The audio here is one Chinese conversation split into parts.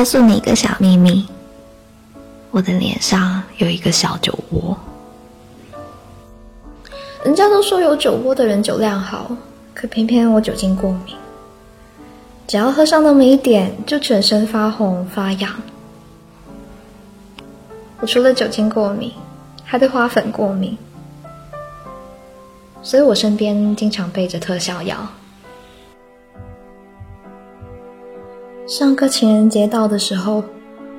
告诉你一个小秘密，我的脸上有一个小酒窝。人家都说有酒窝的人酒量好，可偏偏我酒精过敏，只要喝上那么一点，就全身发红发痒。我除了酒精过敏，还对花粉过敏，所以我身边经常备着特效药。上个情人节到的时候，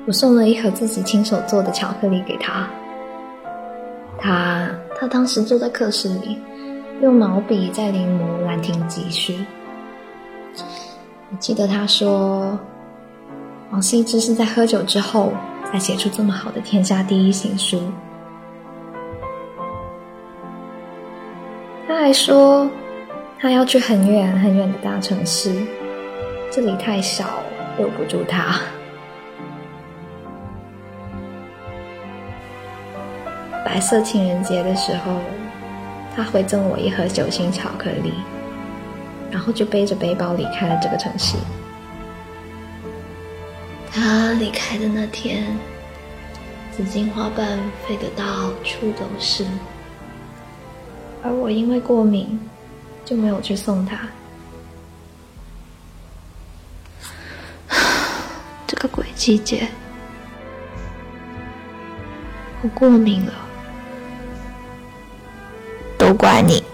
我送了一盒自己亲手做的巧克力给他。他他当时坐在课室里，用毛笔在临摹《兰亭集序》。我记得他说，王羲之是在喝酒之后才写出这么好的天下第一行书。他还说，他要去很远很远的大城市，这里太小，留不住他。白色情人节的时候，他回赠我一盒酒心巧克力，然后就背着背包离开了这个城市。他离开的那天，紫荆花瓣飞得到处都是，而我因为过敏，就没有去送他。个鬼季节，我过敏了。都怪你。